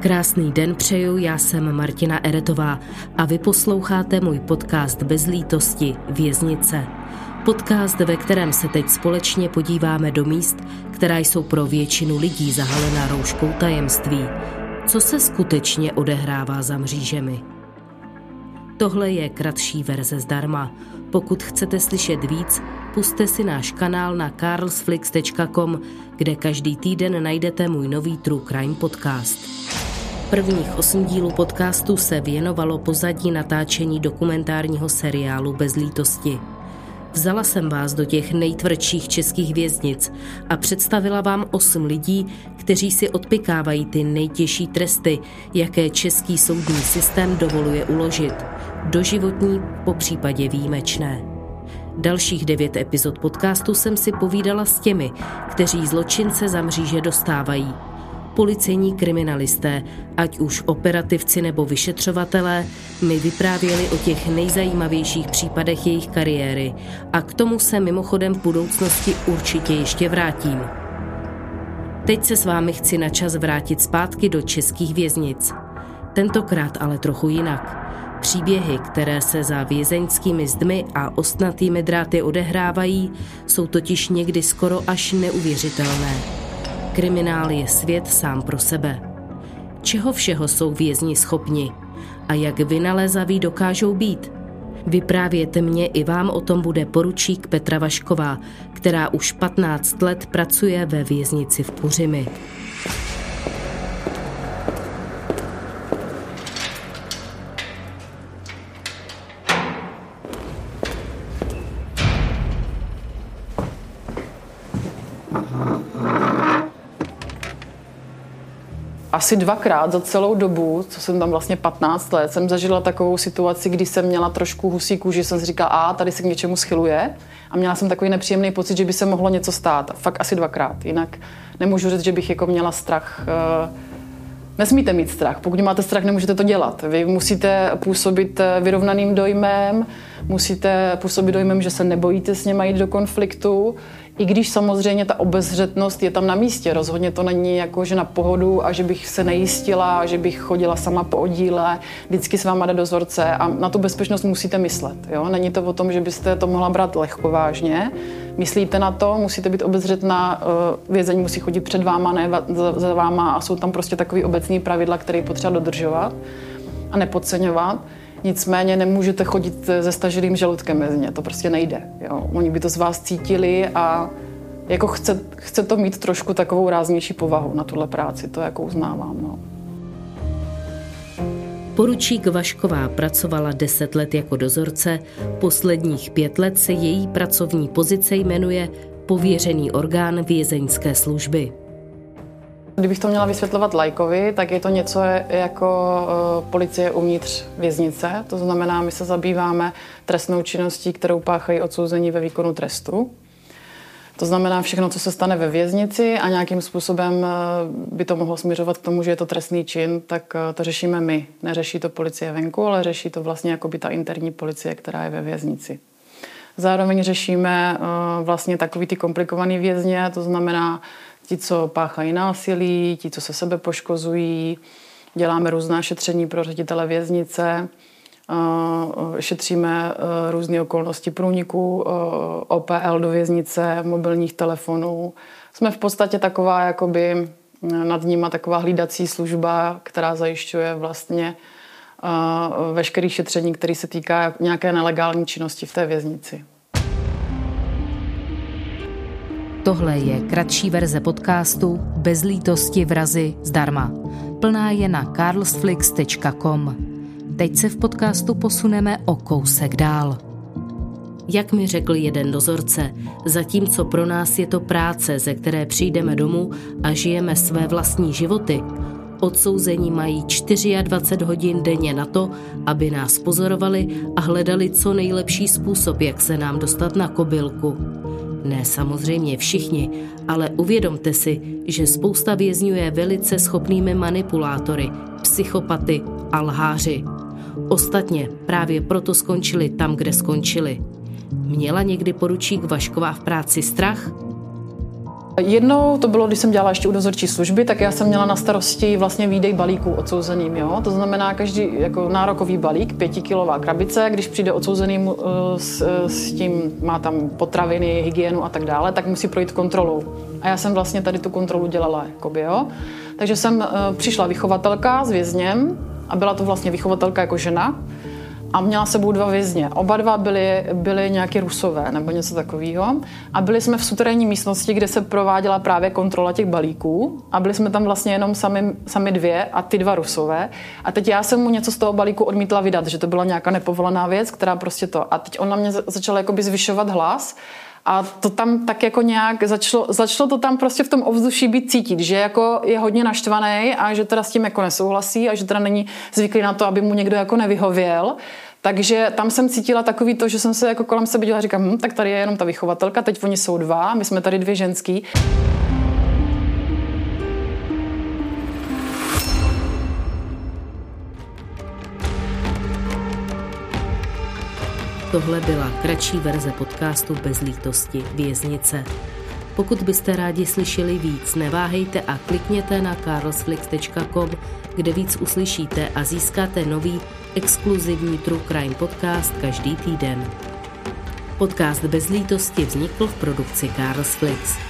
Krásný den přeju, já jsem Martina Eretová a vy posloucháte můj podcast Bez lítosti Věznice. Podcast, ve kterém se teď společně podíváme do míst, která jsou pro většinu lidí zahalená rouškou tajemství. Co se skutečně odehrává za mřížemi? Tohle je kratší verze zdarma. Pokud chcete slyšet víc, puste si náš kanál na carlsflix.com, kde každý týden najdete můj nový True Crime podcast. Prvních osm dílů podcastu se věnovalo pozadí natáčení dokumentárního seriálu Bez lítosti. Vzala jsem vás do těch nejtvrdších českých věznic a představila vám osm lidí, kteří si odpikávají ty nejtěžší tresty, jaké český soudní systém dovoluje uložit. Doživotní, po případě výjimečné. Dalších devět epizod podcastu jsem si povídala s těmi, kteří zločince za mříže dostávají policejní kriminalisté, ať už operativci nebo vyšetřovatelé, mi vyprávěli o těch nejzajímavějších případech jejich kariéry a k tomu se mimochodem v budoucnosti určitě ještě vrátím. Teď se s vámi chci na čas vrátit zpátky do českých věznic. Tentokrát ale trochu jinak. Příběhy, které se za vězeňskými zdmi a ostnatými dráty odehrávají, jsou totiž někdy skoro až neuvěřitelné. Kriminál je svět sám pro sebe. Čeho všeho jsou vězni schopni a jak vynalézaví dokážou být? Vyprávěte mě i vám o tom bude poručík Petra Vašková, která už 15 let pracuje ve věznici v Puřimi. Asi dvakrát za celou dobu, co jsem tam vlastně 15 let, jsem zažila takovou situaci, kdy jsem měla trošku husí kůži, jsem si říkala, a tady se k něčemu schyluje a měla jsem takový nepříjemný pocit, že by se mohlo něco stát. Fakt asi dvakrát. Jinak nemůžu říct, že bych jako měla strach. Eh, nesmíte mít strach. Pokud máte strach, nemůžete to dělat. Vy musíte působit eh, vyrovnaným dojmem, musíte působit dojmem, že se nebojíte s něma jít do konfliktu, i když samozřejmě ta obezřetnost je tam na místě. Rozhodně to není jako, že na pohodu a že bych se nejistila, že bych chodila sama po oddíle, vždycky s váma jde dozorce a na tu bezpečnost musíte myslet. Jo? Není to o tom, že byste to mohla brát lehkovážně. Myslíte na to, musíte být obezřetná, eh, vězení musí chodit před váma, ne za váma a jsou tam prostě takové obecné pravidla, které je potřeba dodržovat a nepodceňovat. Nicméně nemůžete chodit se stažilým žaludkem mezi ně, to prostě nejde. Jo. Oni by to z vás cítili a jako chce, chce to mít trošku takovou ráznější povahu na tuhle práci, to jako uznávám. No. Poručík Vašková pracovala deset let jako dozorce, posledních pět let se její pracovní pozice jmenuje pověřený orgán vězeňské služby. Kdybych to měla vysvětlovat lajkovi, tak je to něco jako eh, policie uvnitř věznice. To znamená, my se zabýváme trestnou činností, kterou páchají odsouzení ve výkonu trestu. To znamená všechno, co se stane ve věznici a nějakým způsobem eh, by to mohlo směřovat k tomu, že je to trestný čin, tak eh, to řešíme my. Neřeší to policie venku, ale řeší to vlastně jako by ta interní policie, která je ve věznici. Zároveň řešíme vlastně takový ty komplikovaný vězně, to znamená ti, co páchají násilí, ti, co se sebe poškozují. Děláme různá šetření pro ředitele věznice, šetříme e, různé okolnosti průniku e, OPL do věznice, mobilních telefonů. Jsme v podstatě taková jakoby nad nima taková hlídací služba, která zajišťuje vlastně veškerý šetření, který se týká nějaké nelegální činnosti v té věznici. Tohle je kratší verze podcastu Bez lítosti vrazy zdarma. Plná je na carlsflix.com. Teď se v podcastu posuneme o kousek dál. Jak mi řekl jeden dozorce, zatímco pro nás je to práce, ze které přijdeme domů a žijeme své vlastní životy, odsouzení mají 24 hodin denně na to, aby nás pozorovali a hledali co nejlepší způsob, jak se nám dostat na kobylku. Ne samozřejmě všichni, ale uvědomte si, že spousta vězňů je velice schopnými manipulátory, psychopaty a lháři. Ostatně právě proto skončili tam, kde skončili. Měla někdy poručík Vašková v práci strach? Jednou to bylo, když jsem dělala ještě u dozorčí služby, tak já jsem měla na starosti vlastně výdej balíků odsouzeným. Jo? To znamená každý jako nárokový balík, pětikilová krabice, když přijde odsouzený uh, s, s tím, má tam potraviny, hygienu a tak dále, tak musí projít kontrolou. A já jsem vlastně tady tu kontrolu dělala. Jakoby, jo? Takže jsem uh, přišla vychovatelka s vězněm a byla to vlastně vychovatelka jako žena a měla sebou dva vězně. Oba dva byli, byli nějaký rusové nebo něco takového. A byli jsme v suterénní místnosti, kde se prováděla právě kontrola těch balíků. A byli jsme tam vlastně jenom sami, sami dvě a ty dva rusové. A teď já jsem mu něco z toho balíku odmítla vydat, že to byla nějaká nepovolená věc, která prostě to. A teď on na mě začal jakoby zvyšovat hlas. A to tam tak jako nějak začalo, začalo to tam prostě v tom ovzduší být cítit, že jako je hodně naštvaný a že teda s tím jako nesouhlasí a že teda není zvyklý na to, aby mu někdo jako nevyhověl. Takže tam jsem cítila takový to, že jsem se jako kolem sebe dělala říkám, hm, tak tady je jenom ta vychovatelka, teď oni jsou dva, my jsme tady dvě ženský. Tohle byla kratší verze podcastu Bez lítosti Věznice. Pokud byste rádi slyšeli víc, neváhejte a klikněte na carlsflix.com, kde víc uslyšíte a získáte nový exkluzivní True Crime podcast každý týden. Podcast Bez lítosti vznikl v produkci Carlsflix.